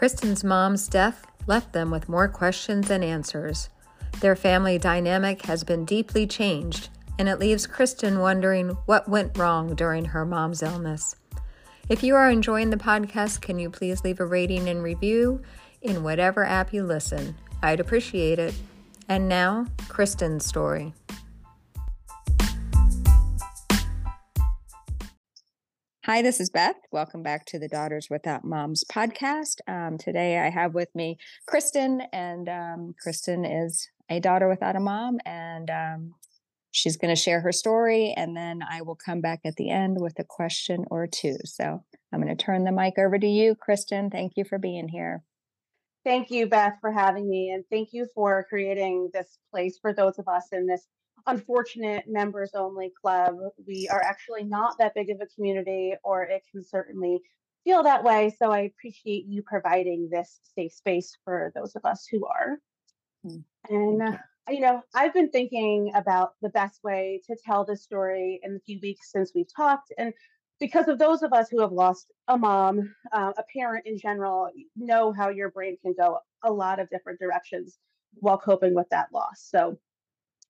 Kristen's mom's death left them with more questions than answers. Their family dynamic has been deeply changed, and it leaves Kristen wondering what went wrong during her mom's illness. If you are enjoying the podcast, can you please leave a rating and review in whatever app you listen? I'd appreciate it. And now, Kristen's story. Hi, this is Beth. Welcome back to the Daughters Without Moms podcast. Um, today I have with me Kristen, and um, Kristen is a daughter without a mom, and um, she's going to share her story. And then I will come back at the end with a question or two. So I'm going to turn the mic over to you, Kristen. Thank you for being here. Thank you, Beth, for having me. And thank you for creating this place for those of us in this unfortunate members only club. We are actually not that big of a community, or it can certainly feel that way. So I appreciate you providing this safe space for those of us who are. Mm. And, uh, you know, I've been thinking about the best way to tell this story in the few weeks since we've talked. And because of those of us who have lost a mom, uh, a parent in general, know how your brain can go a lot of different directions while coping with that loss. So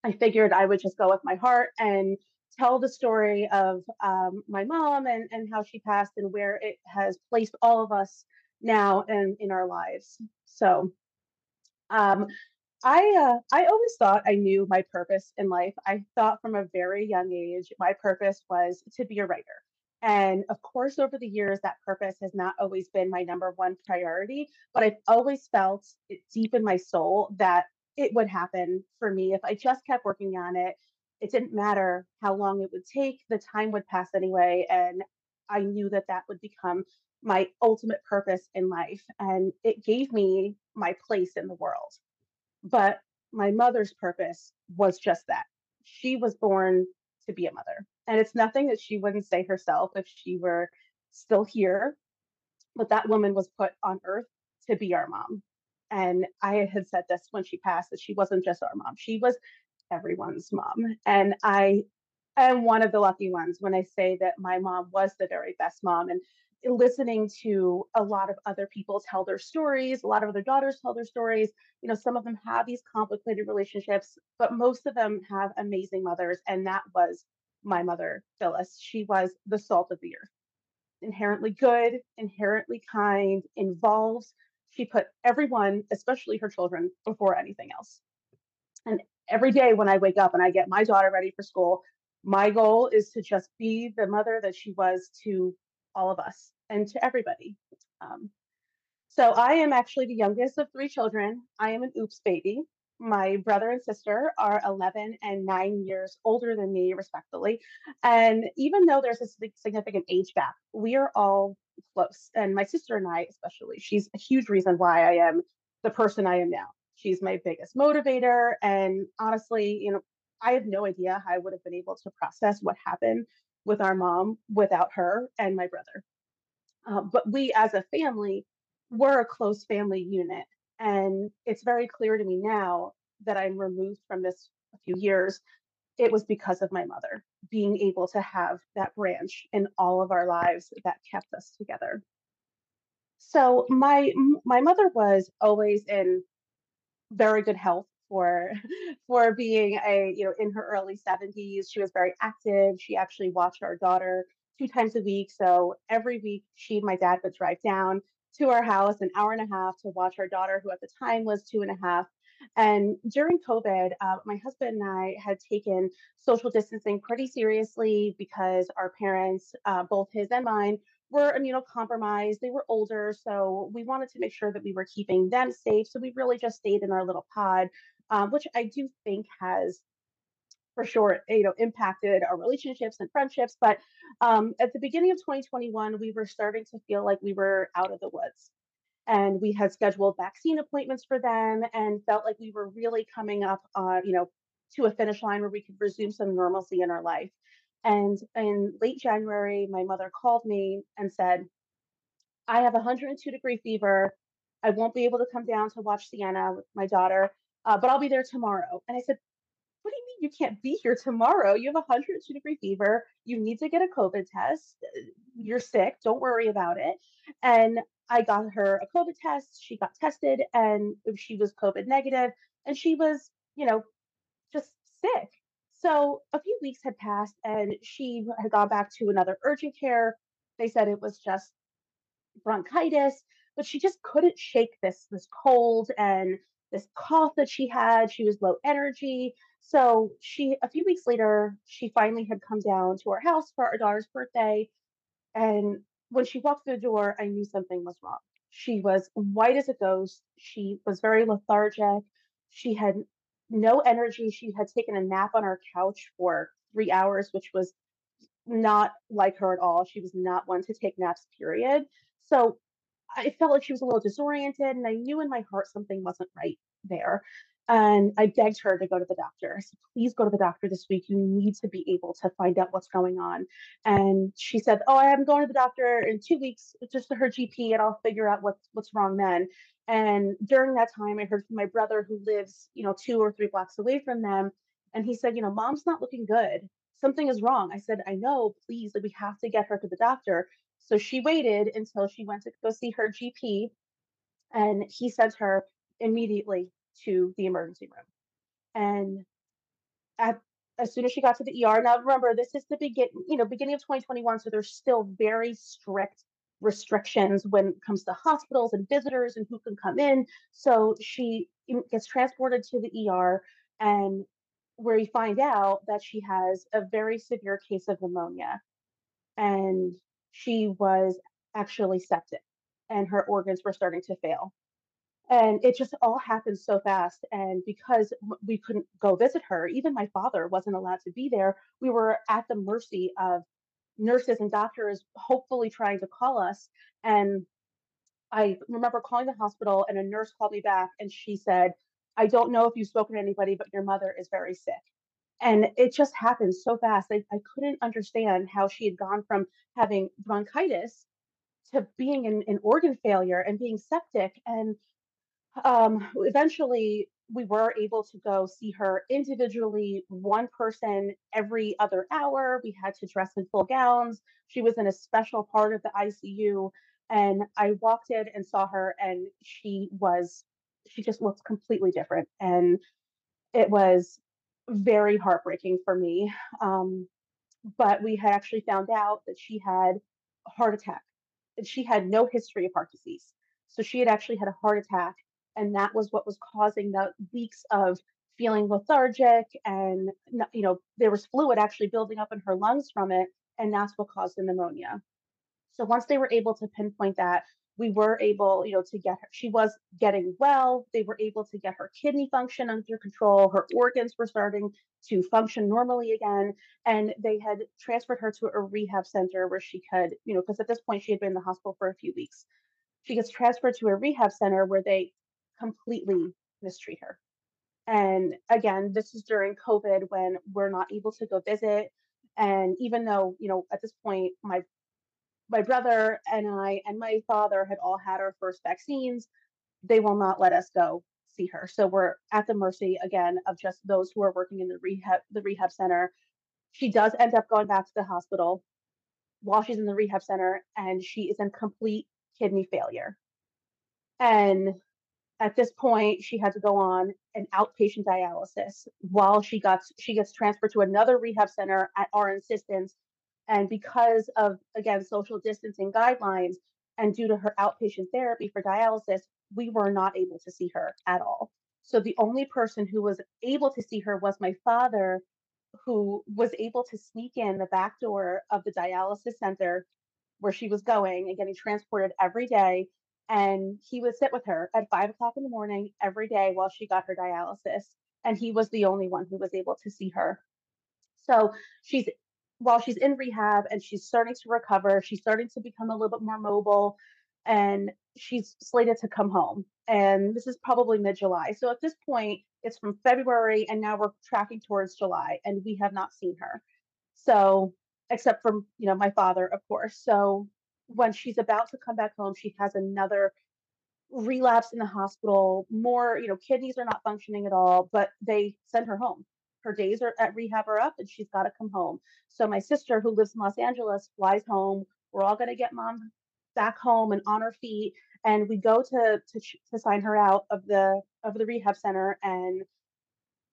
I figured I would just go with my heart and tell the story of um, my mom and, and how she passed and where it has placed all of us now and in our lives. So, um, I uh, I always thought I knew my purpose in life. I thought from a very young age my purpose was to be a writer. And of course, over the years, that purpose has not always been my number one priority, but I've always felt it deep in my soul that it would happen for me if I just kept working on it. It didn't matter how long it would take, the time would pass anyway. And I knew that that would become my ultimate purpose in life. And it gave me my place in the world. But my mother's purpose was just that. She was born to be a mother. And it's nothing that she wouldn't say herself if she were still here. But that woman was put on earth to be our mom. And I had said this when she passed that she wasn't just our mom, she was everyone's mom. And I am one of the lucky ones when I say that my mom was the very best mom. And listening to a lot of other people tell their stories, a lot of other daughters tell their stories. You know, some of them have these complicated relationships, but most of them have amazing mothers. And that was my mother, Phyllis. She was the salt of the earth, inherently good, inherently kind, involved. She put everyone, especially her children, before anything else. And every day when I wake up and I get my daughter ready for school, my goal is to just be the mother that she was to all of us and to everybody. Um, so I am actually the youngest of three children. I am an oops baby. My brother and sister are 11 and nine years older than me, respectively. And even though there's a significant age gap, we are all close. And my sister and I, especially, she's a huge reason why I am the person I am now. She's my biggest motivator. And honestly, you know, I have no idea how I would have been able to process what happened with our mom without her and my brother. Uh, but we as a family were a close family unit. And it's very clear to me now that I'm removed from this a few years. It was because of my mother being able to have that branch in all of our lives that kept us together. So my my mother was always in very good health for for being a you know in her early 70s she was very active she actually watched our daughter two times a week so every week she and my dad would drive down to our house an hour and a half to watch our daughter who at the time was two and a half and during covid uh, my husband and i had taken social distancing pretty seriously because our parents uh, both his and mine were immunocompromised. They were older, so we wanted to make sure that we were keeping them safe. So we really just stayed in our little pod um, which I do think has for sure, you know, impacted our relationships and friendships. But um, at the beginning of 2021, we were starting to feel like we were out of the woods. And we had scheduled vaccine appointments for them and felt like we were really coming up, uh, you know, to a finish line where we could resume some normalcy in our life. And in late January, my mother called me and said, I have 102 degree fever. I won't be able to come down to watch Sienna with my daughter uh, but I'll be there tomorrow. And I said, What do you mean you can't be here tomorrow? You have 102 degree fever. You need to get a COVID test. You're sick. Don't worry about it. And I got her a COVID test. She got tested and she was COVID negative and she was, you know, just sick. So a few weeks had passed and she had gone back to another urgent care. They said it was just bronchitis, but she just couldn't shake this this cold and this cough that she had. She was low energy. So she a few weeks later, she finally had come down to our house for our daughter's birthday. And when she walked through the door, I knew something was wrong. She was white as a ghost. She was very lethargic. She had no energy. She had taken a nap on our couch for three hours, which was not like her at all. She was not one to take naps, period. So I felt like she was a little disoriented, and I knew in my heart something wasn't right there. And I begged her to go to the doctor. Said, please go to the doctor this week. You need to be able to find out what's going on. And she said, Oh, I'm going to the doctor in two weeks, just to her GP, and I'll figure out what's what's wrong then. And during that time, I heard from my brother who lives, you know, two or three blocks away from them. And he said, you know, mom's not looking good. Something is wrong. I said, I know, please, like we have to get her to the doctor. So she waited until she went to go see her GP, and he sent her immediately to the emergency room. And at as soon as she got to the ER, now remember this is the begin, you know, beginning of 2021, so there's still very strict restrictions when it comes to hospitals and visitors and who can come in. So she gets transported to the ER, and where we find out that she has a very severe case of pneumonia, and she was actually septic, and her organs were starting to fail and it just all happened so fast and because we couldn't go visit her even my father wasn't allowed to be there we were at the mercy of nurses and doctors hopefully trying to call us and i remember calling the hospital and a nurse called me back and she said i don't know if you've spoken to anybody but your mother is very sick. And it just happened so fast I, I couldn't understand how she had gone from having bronchitis to being in, in organ failure and being septic and um, eventually we were able to go see her individually, one person every other hour. We had to dress in full gowns. She was in a special part of the ICU. And I walked in and saw her, and she was, she just looked completely different. And it was very heartbreaking for me. Um, but we had actually found out that she had a heart attack. And she had no history of heart disease. So she had actually had a heart attack and that was what was causing the weeks of feeling lethargic and you know there was fluid actually building up in her lungs from it and that's what caused the pneumonia. So once they were able to pinpoint that we were able you know to get her she was getting well they were able to get her kidney function under control her organs were starting to function normally again and they had transferred her to a rehab center where she could you know because at this point she had been in the hospital for a few weeks. She gets transferred to a rehab center where they completely mistreat her. And again, this is during COVID when we're not able to go visit. And even though, you know, at this point, my my brother and I and my father had all had our first vaccines, they will not let us go see her. So we're at the mercy again of just those who are working in the rehab the rehab center. She does end up going back to the hospital while she's in the rehab center and she is in complete kidney failure. And at this point she had to go on an outpatient dialysis while she got she gets transferred to another rehab center at our insistence. And because of again social distancing guidelines and due to her outpatient therapy for dialysis we were not able to see her at all. So the only person who was able to see her was my father who was able to sneak in the back door of the dialysis center where she was going and getting transported every day and he would sit with her at five o'clock in the morning every day while she got her dialysis. And he was the only one who was able to see her. So she's while she's in rehab and she's starting to recover, she's starting to become a little bit more mobile and she's slated to come home. And this is probably mid July. So at this point, it's from February and now we're tracking towards July and we have not seen her. So, except from, you know, my father, of course. So when she's about to come back home, she has another relapse in the hospital. More, you know, kidneys are not functioning at all, but they send her home. Her days are at rehab are up and she's got to come home. So my sister who lives in Los Angeles flies home. We're all going to get mom back home and on her feet. And we go to to to sign her out of the of the rehab center, and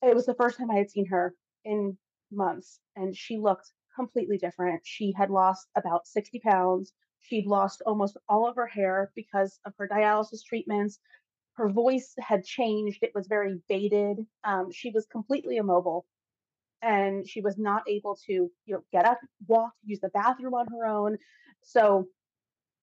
it was the first time I had seen her in months, and she looked completely different. She had lost about 60 pounds. She'd lost almost all of her hair because of her dialysis treatments. Her voice had changed. It was very faded. Um, she was completely immobile and she was not able to, you know, get up, walk, use the bathroom on her own. So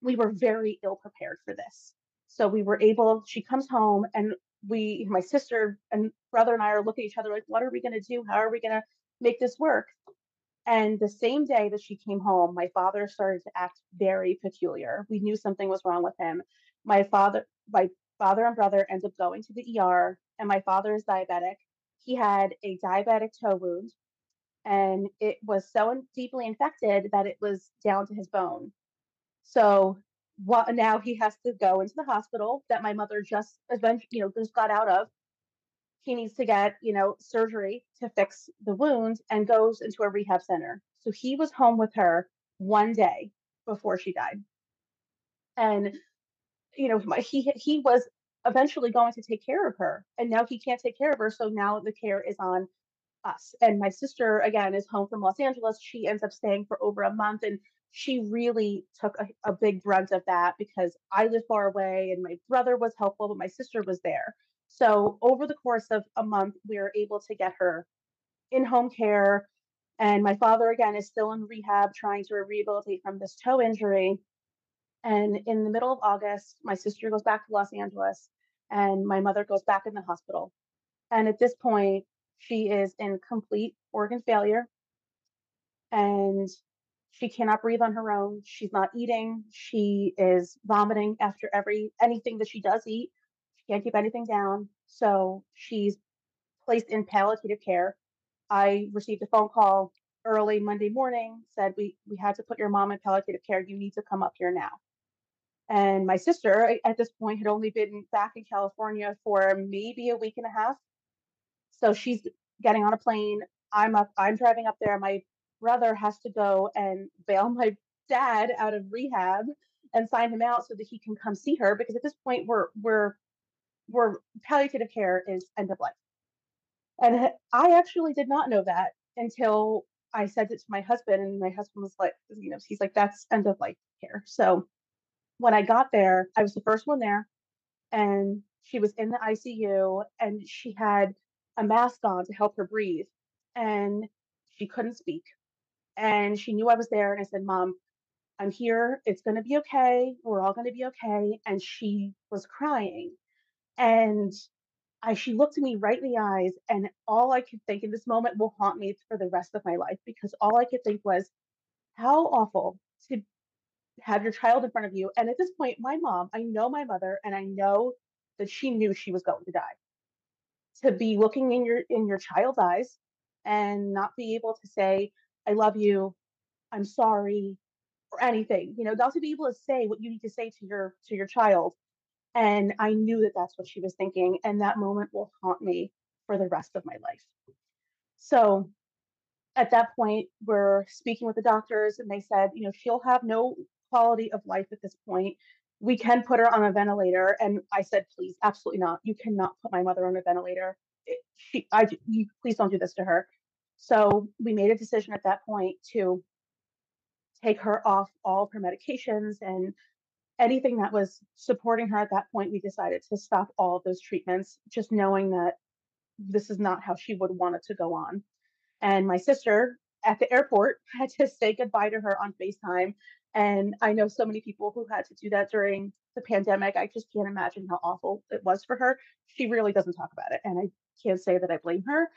we were very ill prepared for this. So we were able, she comes home and we, my sister and brother and I are looking at each other like, what are we going to do? How are we going to make this work? And the same day that she came home, my father started to act very peculiar. We knew something was wrong with him. My father, my father and brother ended up going to the ER, and my father is diabetic. He had a diabetic toe wound, and it was so deeply infected that it was down to his bone. So now he has to go into the hospital that my mother just you know, just got out of. He needs to get, you know, surgery to fix the wound and goes into a rehab center. So he was home with her one day before she died. And you know, he he was eventually going to take care of her and now he can't take care of her so now the care is on us and my sister again is home from los angeles she ends up staying for over a month and she really took a, a big brunt of that because i live far away and my brother was helpful but my sister was there so over the course of a month we were able to get her in home care and my father again is still in rehab trying to rehabilitate from this toe injury and in the middle of August, my sister goes back to Los Angeles and my mother goes back in the hospital. And at this point, she is in complete organ failure and she cannot breathe on her own. She's not eating. She is vomiting after every anything that she does eat. Can't keep anything down. So she's placed in palliative care. I received a phone call early Monday morning, said we we had to put your mom in palliative care. You need to come up here now. And my sister eh, at this point had only been back in California for maybe a week and a half. So she's getting on a plane. I'm up, I'm driving up there. My brother has to go and bail my dad out of rehab and sign him out so that he can come see her because at this point we're we're we're palliative care is end of life. And I actually did not know that until I said it to my husband, and my husband was like, you know, he's like, that's end of life care. So when I got there, I was the first one there, and she was in the ICU, and she had a mask on to help her breathe, and she couldn't speak. And she knew I was there, and I said, "Mom, I'm here. It's going to be okay. We're all going to be okay." And she was crying, and I, she looked at me right in the eyes, and all I could think in this moment will haunt me for the rest of my life because all I could think was, how awful to have your child in front of you. And at this point, my mom, I know my mother, and I know that she knew she was going to die. To be looking in your in your child's eyes and not be able to say, I love you, I'm sorry, or anything, you know, not to be able to say what you need to say to your to your child. And I knew that that's what she was thinking, and that moment will haunt me for the rest of my life. So at that point, we're speaking with the doctors, and they said, you know, she'll have no quality of life at this point. We can put her on a ventilator. And I said, please, absolutely not. You cannot put my mother on a ventilator. She, I, you, please don't do this to her. So we made a decision at that point to take her off all of her medications and anything that was supporting her at that point. We decided to stop all of those treatments, just knowing that this is not how she would want it to go on. And my sister at the airport had to say goodbye to her on FaceTime and I know so many people who had to do that during the pandemic. I just can't imagine how awful it was for her. She really doesn't talk about it. And I can't say that I blame her.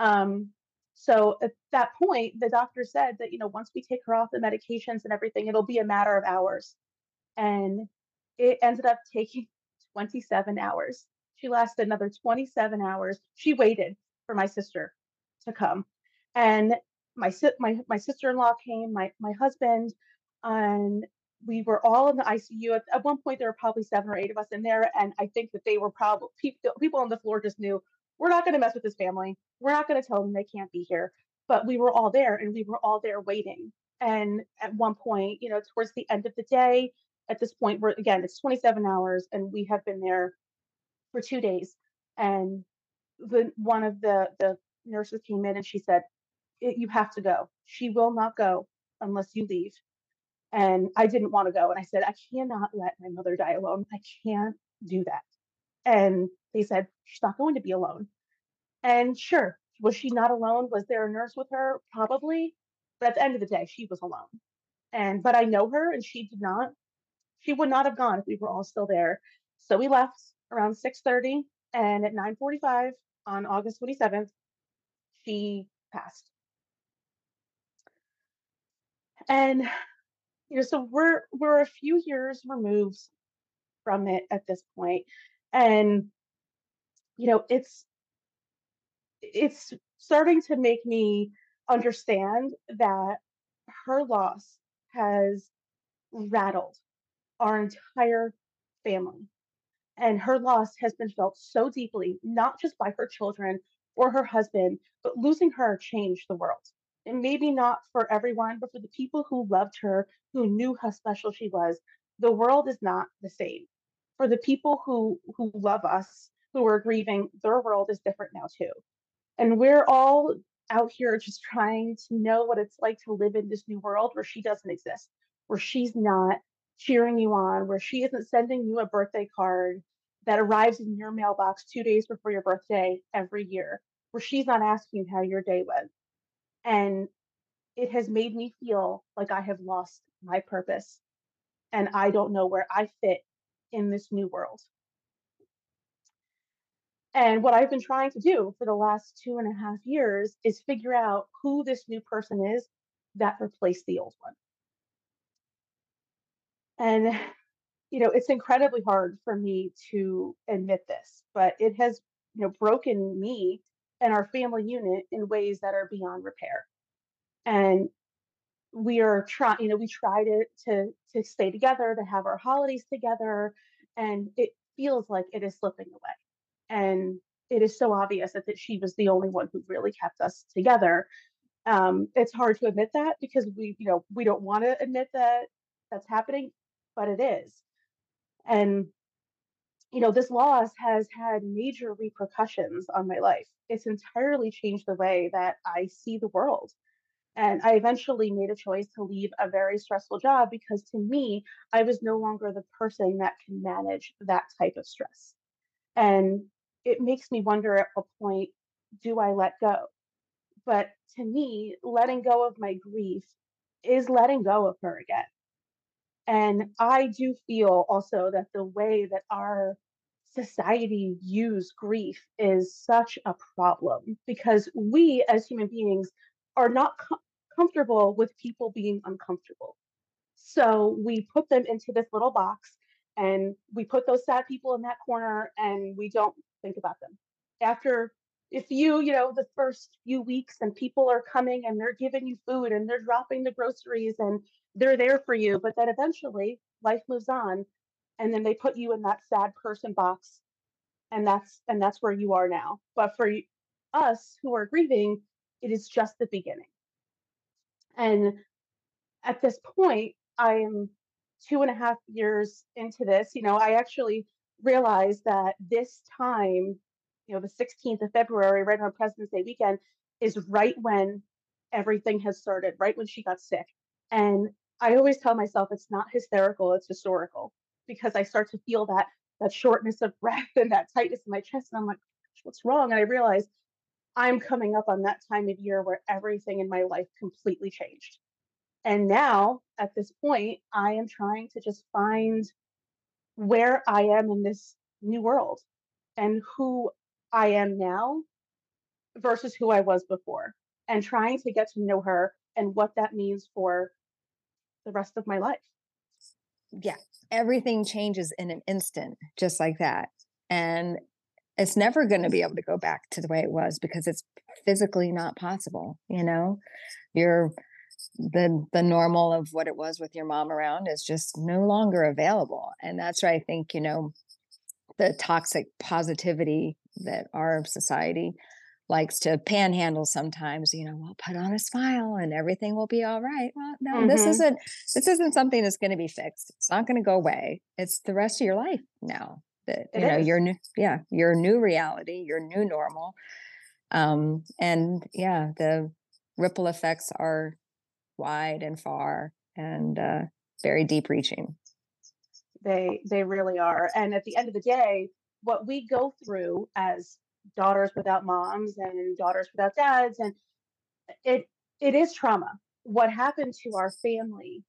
Um, so at that point, the doctor said that, you know, once we take her off the medications and everything, it'll be a matter of hours. And it ended up taking 27 hours. She lasted another 27 hours. She waited for my sister to come. And my my my sister-in-law came, my my husband, and we were all in the ICU. At, at, one point, there were probably seven or eight of us in there, and I think that they were probably people. People on the floor just knew we're not going to mess with this family. We're not going to tell them they can't be here. But we were all there, and we were all there waiting. And at one point, you know, towards the end of the day, at this point, we're again, it's 27 hours, and we have been there for two days. And the one of the the nurses came in and she said, "You have to go. She will not go unless you leave." And I didn't want to go, and I said, "I cannot let my mother die alone. I can't do that." And they said, "She's not going to be alone." And sure, was she not alone? Was there a nurse with her? Probably. But at the end of the day, she was alone. And but I know her and she did not. She would not have gone if we were all still there. So we left around 6:30 and at 9:45 on August 27th, she passed. And you know, so we're we're a few years removed from it at this. And you know, it's it's starting to make me understand that her loss has rattled our entire family. And her loss has been felt so deeply, not just by her children or her husband, but losing her changed the world. And maybe not for everyone, but for the people who loved her, who knew how special she was, the world is not the same. For the people who who love us, who are grieving, their world is different now too. And we're all out here just trying to know what it's like to live in this new world where she doesn't exist, where she's not cheering you on, where she isn't sending you a birthday card that arrives in your mailbox two days before your birthday every year, where she's not asking how your day went. And it has made me feel like I have lost my purpose and I don't know where I fit in this new world. And what I've been trying to do for the last two and a half years is figure out who this new person is that replaced the old one. And, you know, it's incredibly hard for me to admit this, but it has, you know, broken me and our family unit in ways that are beyond repair. And we are trying, you know, we try to to to stay together, to have our holidays together, and it feels like it is slipping away and it is so obvious that, that she was the only one who really kept us together um, it's hard to admit that because we you know we don't want to admit that that's happening but it is and you know this loss has had major repercussions on my life it's entirely changed the way that i see the world and i eventually made a choice to leave a very stressful job because to me i was no longer the person that can manage that type of stress and it makes me wonder at what point do I let go? But to me, letting go of my grief is letting go of her again. And I do feel also that the way that our society views grief is such a problem because we as human beings are not com- comfortable with people being uncomfortable. So we put them into this little box and we put those sad people in that corner and we don't think about them. After, if you, you know, the first few weeks and people are coming and they're giving you food and they're dropping the groceries and they're there for you, but then eventually life moves on and then they put you in that sad person box and that's and that's where you are now but for us who are grieving it is just the beginning and at this point i am two and a half years into this you know i actually realized that this time, you know, the 16th of February, right on President's Day weekend, is right when everything has started, right when she got sick. And I always tell myself it's not hysterical, it's historical, because I start to feel that that shortness of breath and that tightness in my chest. And I'm like, what's wrong? And I realize I'm coming up on that time of year where everything in my life completely changed. And now at this point, I am trying to just find where I am in this new world and who I am now versus who I was before, and trying to get to know her and what that means for the rest of my life. Yeah, everything changes in an instant, just like that. And it's never going to be able to go back to the way it was because it's physically not possible, you know? You're the the normal of what it was with your mom around is just no longer available and that's why i think you know the toxic positivity that our society likes to panhandle sometimes you know well put on a smile and everything will be all right well no mm-hmm. this isn't this isn't something that's going to be fixed it's not going to go away it's the rest of your life now that it you know is. your new yeah your new reality your new normal um and yeah the ripple effects are wide and far and uh very deep reaching they they really are and at the end of the day what we go through as daughters without moms and daughters without dads and it it is trauma. What happened to our family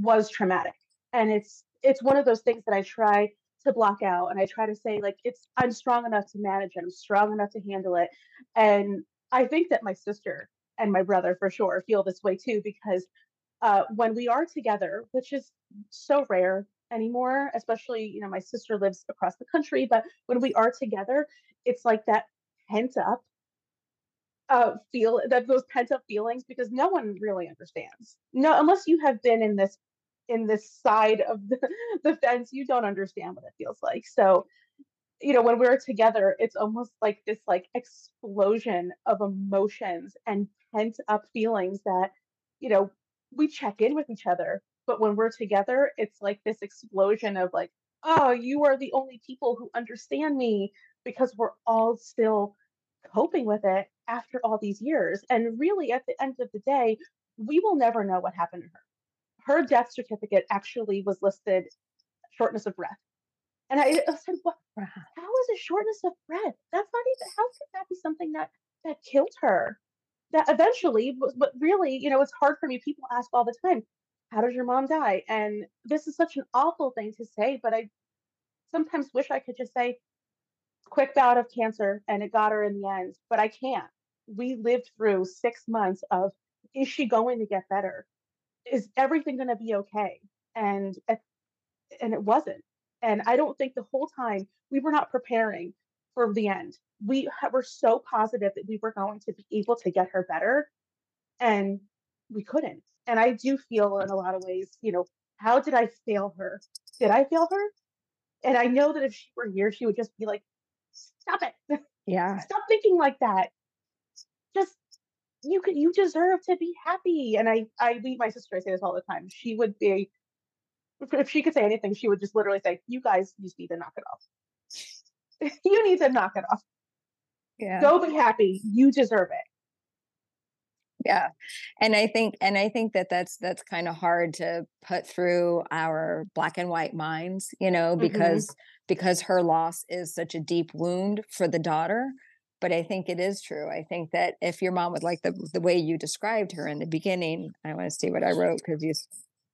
was traumatic and it's it's one of those things that i try to block out and i try to say like it's i'm strong enough to manage it i'm strong enough to handle it and i think that my sister and my brother for sure feel this way too because uh, when we are together which is so rare anymore especially you know my sister lives across the country but when we are together it's like that pent up uh, feel that those pent up feelings because no one really understands. No, unless you have been in this in this side of the, the fence, you don't understand what it feels like. So, you know, when we're together, it's almost like this like explosion of emotions and pent up feelings that, you know, we check in with each other. But when we're together, it's like this explosion of like, oh, you are the only people who understand me because we're all still coping with it after all these years. And really, at the end of the day, we will never know what happened to her. Her death certificate actually was listed shortness of breath. And I, said, what? How is it shortness of breath? That's not even, how could that be something that, that killed her? That eventually, but really, you know, it's hard for me. People ask all the time, how does your mom die? And this is such an awful thing to say, but I sometimes wish I could just say, quick bout of cancer and it got her in the end, but I can't. We lived through six months of is she going to get better? Is everything going to be okay? And and it wasn't. And I don't think the whole time we were not preparing for the end. We were so positive that we were going to be able to get her better, and we couldn't. And I do feel in a lot of ways, you know, how did I fail her? Did I fail her? And I know that if she were here, she would just be like, Stop it. Yeah. Stop thinking like that. Just you could you deserve to be happy. And I I we my sister I say this all the time. She would be if she could say anything, she would just literally say, "You guys just need to knock it off. you need to knock it off. Yeah. Go be happy. You deserve it." Yeah and i think and i think that that's that's kind of hard to put through our black and white minds you know mm-hmm. because mm-hmm. because her loss is such a deep wound for the daughter but i think it is true i think that if your mom would like the the way you described her in the beginning i want to see what i wrote because you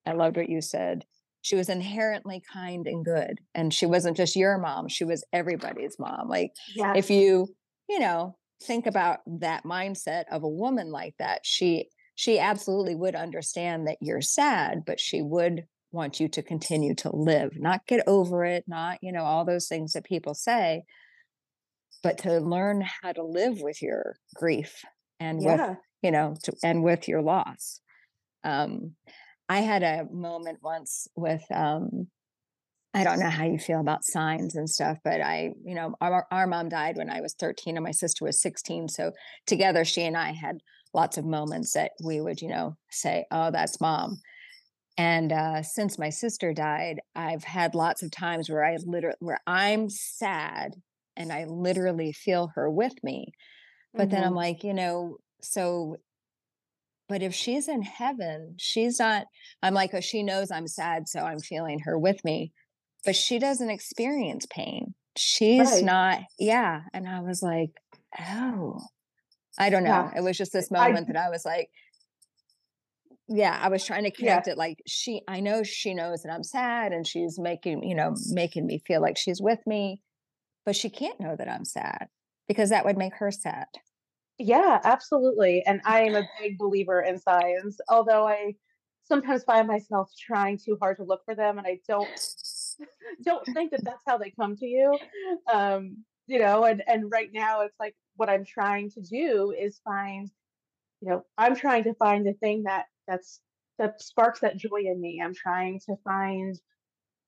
i loved what you said she was inherently kind and good and she wasn't just your mom she was everybody's mom like yes. if you you know think about that mindset of a woman like that she she absolutely would understand that you're sad but she would want you to continue to live not get over it not you know all those things that people say but to learn how to live with your grief and yeah. with you know to, and with your loss um i had a moment once with um I don't know how you feel about signs and stuff, but I, you know, our, our mom died when I was 13 and my sister was 16. So together, she and I had lots of moments that we would, you know, say, oh, that's mom. And uh, since my sister died, I've had lots of times where I literally, where I'm sad and I literally feel her with me. But mm-hmm. then I'm mm-hmm. like, you know, so but if she's in heaven she's not i'm like oh she knows i'm sad so i'm feeling her with me but she doesn't experience pain. She's right. not, yeah. And I was like, oh, I don't know. Yeah. It was just this moment I, that I was like, yeah, I was trying to connect yeah. it like she, I know she knows that I'm sad and she's making, you know, making me feel like she's with me, but she can't know that I'm sad because that would make her sad. Yeah, absolutely. And I am a big believer in signs, although I sometimes find myself trying too hard to look for them and I don't don't think that that's how they come to you. Um, you know, and and right now it's like what I'm trying to do is find, you know, I'm trying to find the thing that that's that sparks that joy in me. I'm trying to find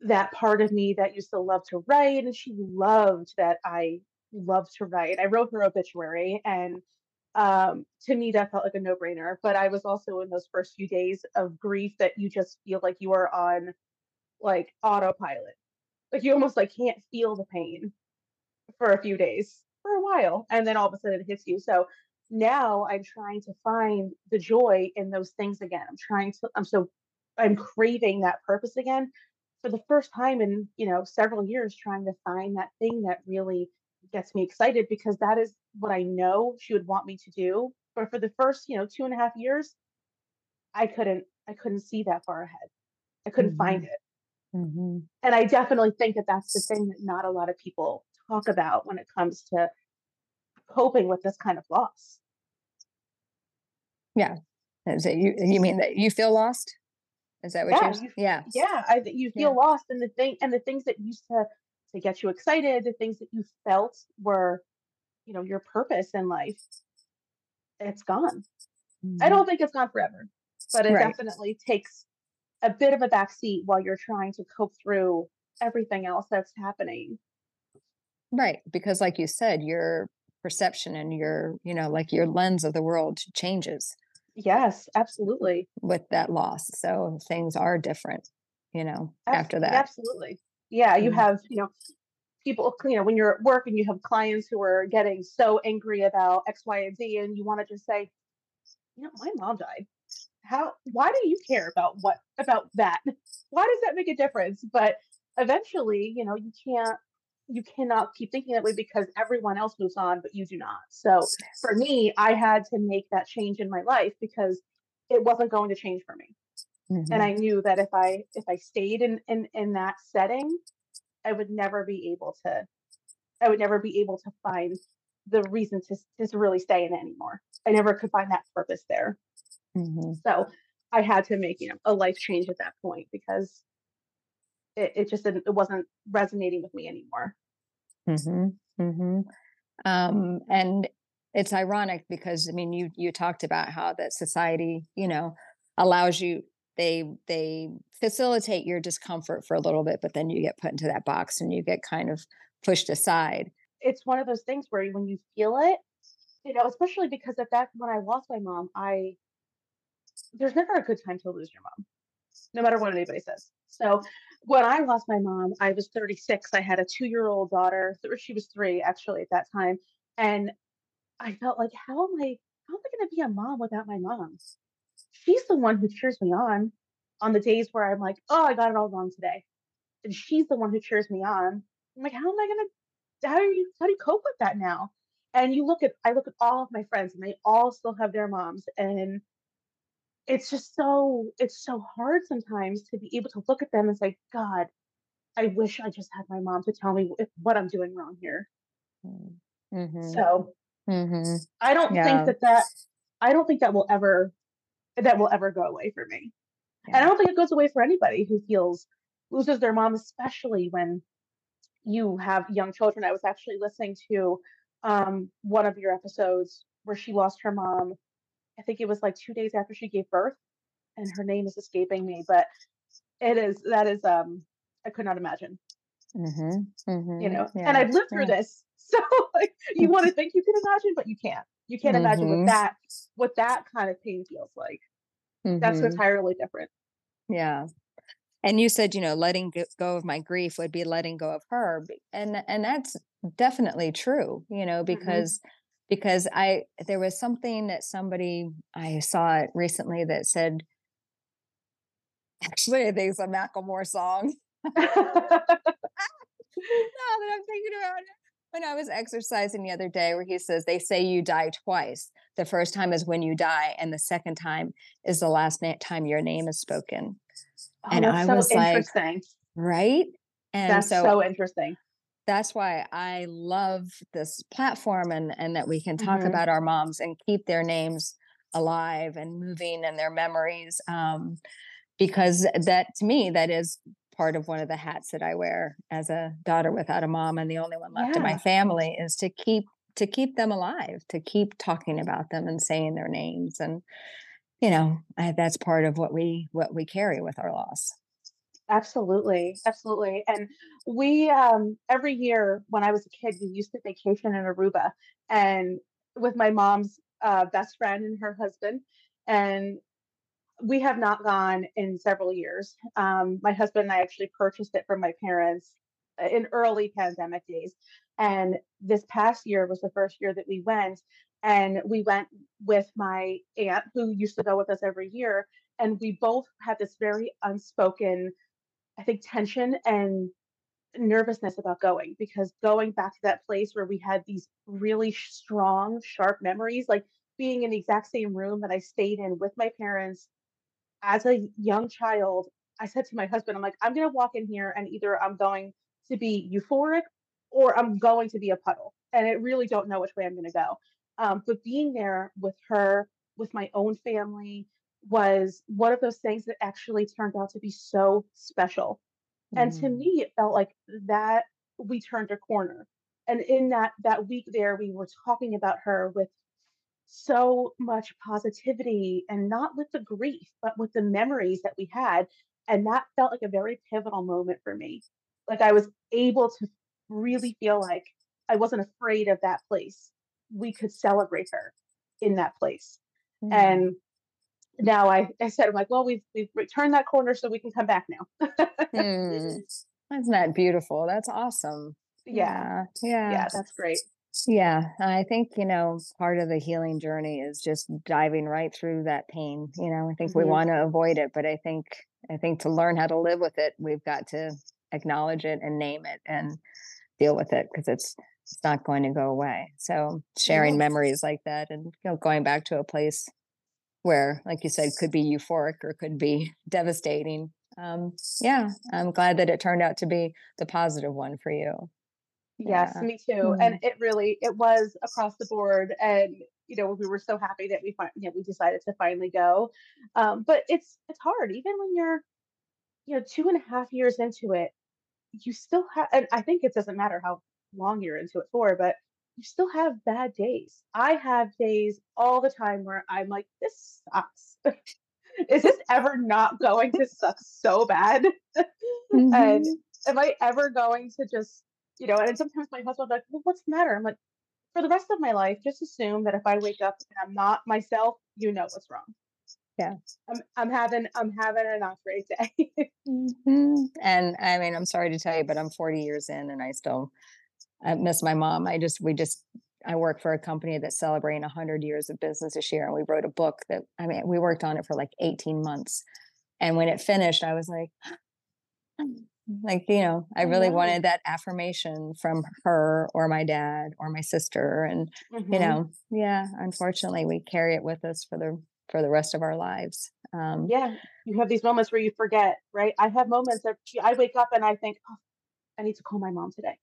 that part of me that used to love to write and she loved that I loved to write. I wrote her obituary, and um, to me, that felt like a no brainer. But I was also in those first few days of grief that you just feel like you are on like autopilot. Like you almost like can't feel the pain for a few days, for a while, and then all of a sudden it hits you. So now I'm trying to find the joy in those things again. I'm trying to, I'm so, I'm craving that purpose again for the first time in, you know, several years, trying to find that thing that really gets me excited because that is what I know she would want me to do. But for the first, you know, two and a half years, I couldn't, I couldn't see that far ahead. I couldn't mm-hmm. find it. Mm-hmm. And I definitely think that that's the thing that not a lot of people talk about when it comes to coping with this kind of loss. Yeah. Is it you you mean that you feel lost? Is that what yeah, you're you, yeah. Yeah. I you feel yeah. lost in the thing and the things that used to to get you excited, the things that you felt were, you know, your purpose in life, it's gone. Mm-hmm. I don't think it's gone forever, but it right. definitely takes a bit of a backseat while you're trying to cope through everything else that's happening. Right. Because like you said, your perception and your, you know, like your lens of the world changes. Yes, absolutely. With that loss. So things are different, you know, after that. Absolutely. Yeah. You mm-hmm. have, you know, people, you know, when you're at work and you have clients who are getting so angry about X, Y, and Z, and you want to just say, you know, my mom died. How, why do you care about what, about that? Why does that make a difference? But eventually, you know, you can't you cannot keep thinking that way because everyone else moves on, but you do not. So for me, I had to make that change in my life because it wasn't going to change for me. Mm-hmm. And I knew that if I if I stayed in, in in that setting, I would never be able to I would never be able to find the reason to, to really stay in it anymore. I never could find that purpose there. Mm-hmm. So I had to make, you know, a life change at that point because it, it just didn't, it wasn't resonating with me anymore. Mm-hmm. Mm-hmm. Um, and it's ironic because I mean, you you talked about how that society, you know, allows you they they facilitate your discomfort for a little bit, but then you get put into that box and you get kind of pushed aside. It's one of those things where when you feel it, you know, especially because at that when I lost my mom, I there's never a good time to lose your mom, no matter what anybody says. So when I lost my mom, I was 36. I had a two year old daughter, she was three actually at that time. And I felt like, how am I, how am I going to be a mom without my mom? She's the one who cheers me on on the days where I'm like, oh, I got it all wrong today. And she's the one who cheers me on. I'm like, how am I going to, how do you, how do you cope with that now? And you look at, I look at all of my friends and they all still have their moms. And it's just so it's so hard sometimes to be able to look at them and say god i wish i just had my mom to tell me if, what i'm doing wrong here mm, mm-hmm. so mm-hmm. i don't yeah. think that that i don't think that will ever that will ever go away for me yeah. and i don't think it goes away for anybody who feels loses their mom especially when you have young children i was actually listening to um, one of your episodes where she lost her mom I think it was like two days after she gave birth, and her name is escaping me, but it is that is um I could not imagine. Mm-hmm, mm-hmm, you know, yeah, and I've lived yeah. through this, so like you want to think you can imagine, but you can't. You can't mm-hmm. imagine what mm-hmm. that what that kind of pain feels like. That's mm-hmm. entirely different. Yeah, and you said you know letting go of my grief would be letting go of her, and and that's definitely true. You know mm-hmm. Because I there was something that somebody I saw it recently that said actually I think it's a Macklemore song. now that I'm thinking about it. When I was exercising the other day, where he says, They say you die twice. The first time is when you die, and the second time is the last na- time your name is spoken. Oh, and I so was like, Right? And that's so, so interesting that's why I love this platform and and that we can talk mm-hmm. about our moms and keep their names alive and moving and their memories um, because that to me that is part of one of the hats that I wear as a daughter without a mom and the only one left yeah. in my family is to keep to keep them alive to keep talking about them and saying their names and you know I, that's part of what we what we carry with our loss Absolutely, absolutely. And we um every year when I was a kid, we used to vacation in Aruba and with my mom's uh, best friend and her husband. And we have not gone in several years. Um, my husband and I actually purchased it from my parents uh, in early pandemic days. And this past year was the first year that we went. And we went with my aunt, who used to go with us every year. And we both had this very unspoken, I think, tension and nervousness about going because going back to that place where we had these really strong, sharp memories, like being in the exact same room that I stayed in with my parents as a young child, I said to my husband, I'm like, I'm going to walk in here and either I'm going to be euphoric or I'm going to be a puddle. And I really don't know which way I'm going to go. Um, but being there with her, with my own family, was one of those things that actually turned out to be so special. And to Mm. me, it felt like that we turned a corner. And in that that week there, we were talking about her with so much positivity and not with the grief, but with the memories that we had. And that felt like a very pivotal moment for me. Like I was able to really feel like I wasn't afraid of that place. We could celebrate her in that place. Mm. And now I, I said, I'm like, well, we've we've returned that corner so we can come back now. Mm. That's not beautiful. That's awesome. yeah. Yeah. Yeah. Yeah, that's great. Yeah. I think, you know, part of the healing journey is just diving right through that pain. You know, I think we hmm want to avoid it, but I think I think to learn how to live with it, we've got to acknowledge it and name it and deal with it because it's it's not going to go away. So sharing memories like that and you know going back to a place where, like you said, could be euphoric or could be devastating. Um, yeah, I'm glad that it turned out to be the positive one for you. Yes, Yeah. me too. And Mm, it really it was across the board and you know, we were so happy that we fin- you know, we decided to finally go. Um, but it's it's hard even when you're, you know, two and a half years into it, you still have and I think it doesn't matter how long you're into it for, but you still have bad days. I have days all the time where I'm like, this sucks. Is this ever not going to suck so bad? and mhm. am I ever going to just, you know, and sometimes my husband's like, well, what's the matter? I'm like, for the rest of my life, just assume that if I wake up and I'm not myself, you know what's wrong. Yeah. I'm I'm having I'm having an not great day. Mhm. And I mean, I'm sorry to tell you, but I'm 40 years in and I still I miss my mom. I just we just I work for a company that's celebrating 100 years of business this year and we wrote a book that I mean, we worked on it for like 18 months. And when it finished, I was like like, you know, I I really wanted that affirmation from her or my dad or my sister and you hmm know, yeah, unfortunately we carry it with us for the for the rest of our lives. Um Yeah, you have these moments where you forget, right? I have moments that I wake up and I think, oh, I need to call my mom today,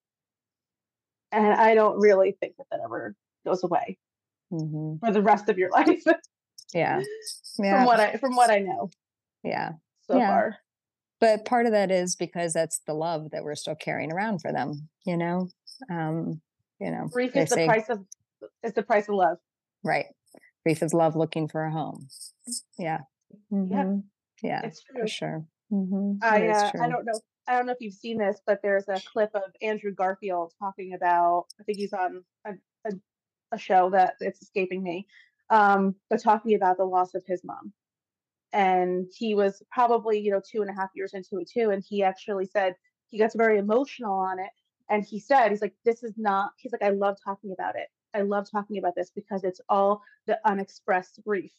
and I don't really think that that ever goes away mhm. for the rest of your life, yeah. from what I from what I know Yeah. so Yeah. far. But part of that is because that's the love that we're still carrying around for them, you know? Um, you know, Grief is the say, price of is the price of love. right, grief is love looking for a home. Yeah. Yeah, hmm Yeah, it's for true. sure. hmm I uh, I don't know I don't know if you've seen this, but there's a clip of Andrew Garfield talking about. I think he's on a, a, a show that it's escaping me, um, but talking about the loss of his mom. And he was probably you know two and a half years into it too, and he actually said he gets very emotional on it, and he said he's like this is not. He's like I love talking about it. I love talking about this because it's all the unexpressed grief,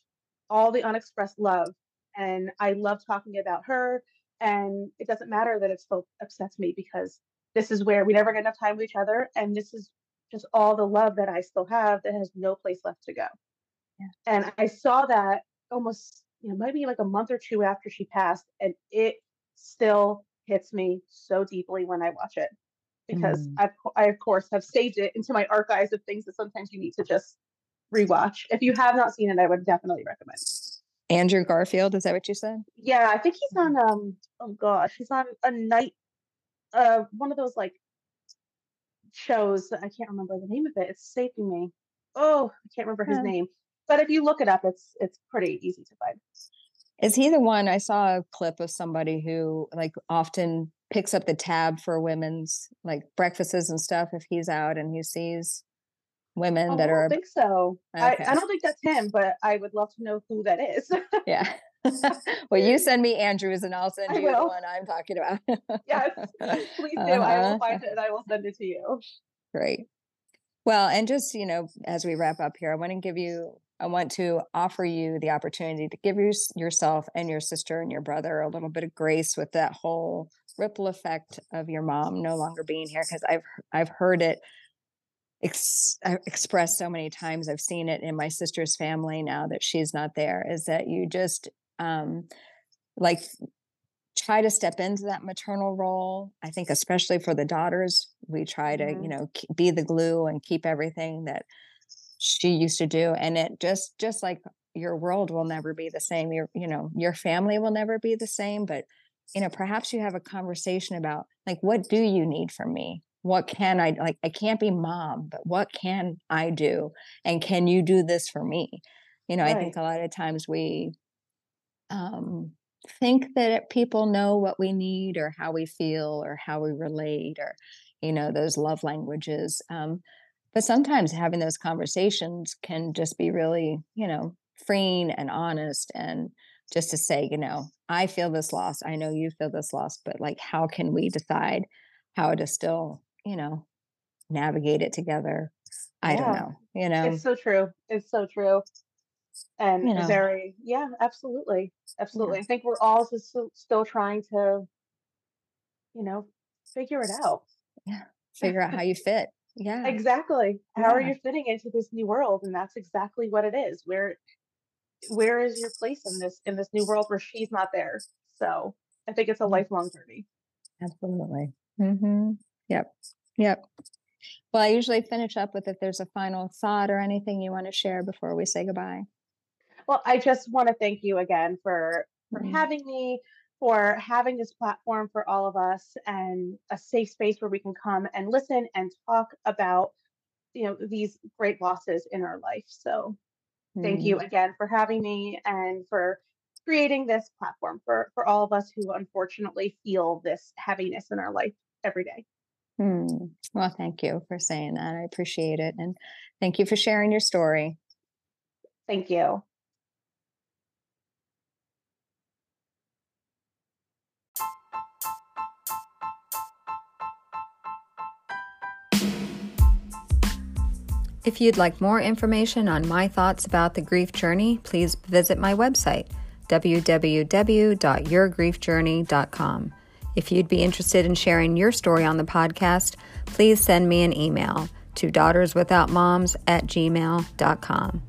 all the unexpressed love and I love talking about her. And it doesn't matter that it still upsets me because this is where we never get enough time with each other, and this is just all the love that I still have that has no place left to go. Yeah. And I saw that almost, you know, maybe like a month or two after she passed, and it still hits me so deeply when I watch it because Mm. I've, I of course have saved it into my archives of things that sometimes you need to just rewatch. If you have not seen it, I would definitely recommend. Andrew Garfield, is that what you said? Yeah, I think he's Mhm. on um oh gosh, he's on a night uh one of those like shows. I can't remember the name of it. It's escaping me. Oh, I can't remember his Uh, name. But if you look it up, it's it's pretty easy to find. Is he the one? I saw a clip of somebody who like often picks up the tab for women's like breakfasts and stuff if he's out and he sees women Oh, that I are don't think so. I, okay. I don't think that's him, but I would love to know who that is. yeah. well, you send me Andrews and I'll send I you the one I'm talking about. yes, please do. I Uh-huh. will find it and I will send it to you. Great. Well, and just, you know, as we wrap up here, I want to give you, I want to offer you the opportunity to give your, yourself and your sister and your brother a little bit of grace with that whole ripple effect of your mom no longer being here. Cause I've, I've heard it ex- uh, expressed so many times. I've seen it in my sister's family now that she's not there is that you just, um, like try to step into that maternal role. I think, especially for the daughters, we try to, you Mhm. know, be the glue and keep everything that she used to do. And it just, just like your world will never be the same. Your, you know, your family will never be the same. But, you know, perhaps you have a conversation about like, what do you need from me? What can I like? I can't be mom, but what can I do? And can you do this for me? You know, I think a lot of times we, um, think that people know what we need or how we feel or how we relate or you know those love languages um, but sometimes having those conversations can just be really you know freeing and honest and just to say you know i feel this loss i know you feel this loss but like how can we decide how to still you know navigate it together i don't know you know It's so true. It's so true. And You know. very, yeah, absolutely. Absolutely. I think we're all just still, still trying to, you know, figure it out. Yeah. Figure out how you fit yeah Exactly. How are you fitting into this new world? And that's exactly what it is. Where where is your place in this in this new world where she's not there? So I think it's a Mm. lifelong journey. Absolutely. hmm Yep. Yep. Well, I usually finish up with if there's a final thought or anything you want to share before we say goodbye. Well, I just want to thank you again for for Mm. having me, for having this platform for all of us and a safe space where we can come and listen and talk about you know these great losses in our life. So thank you again for having me and for creating this platform for for all of us who unfortunately feel this heaviness in our life every day. Mm. Well, thank you for saying that. I appreciate it. And thank you for sharing your story. Thank you. If you'd like more information on my thoughts about the grief journey, please visit my website, www.yourgriefjourney.com. If you'd be interested in sharing your story on the podcast, please send me an email to daughterswithoutmoms at gmail.com.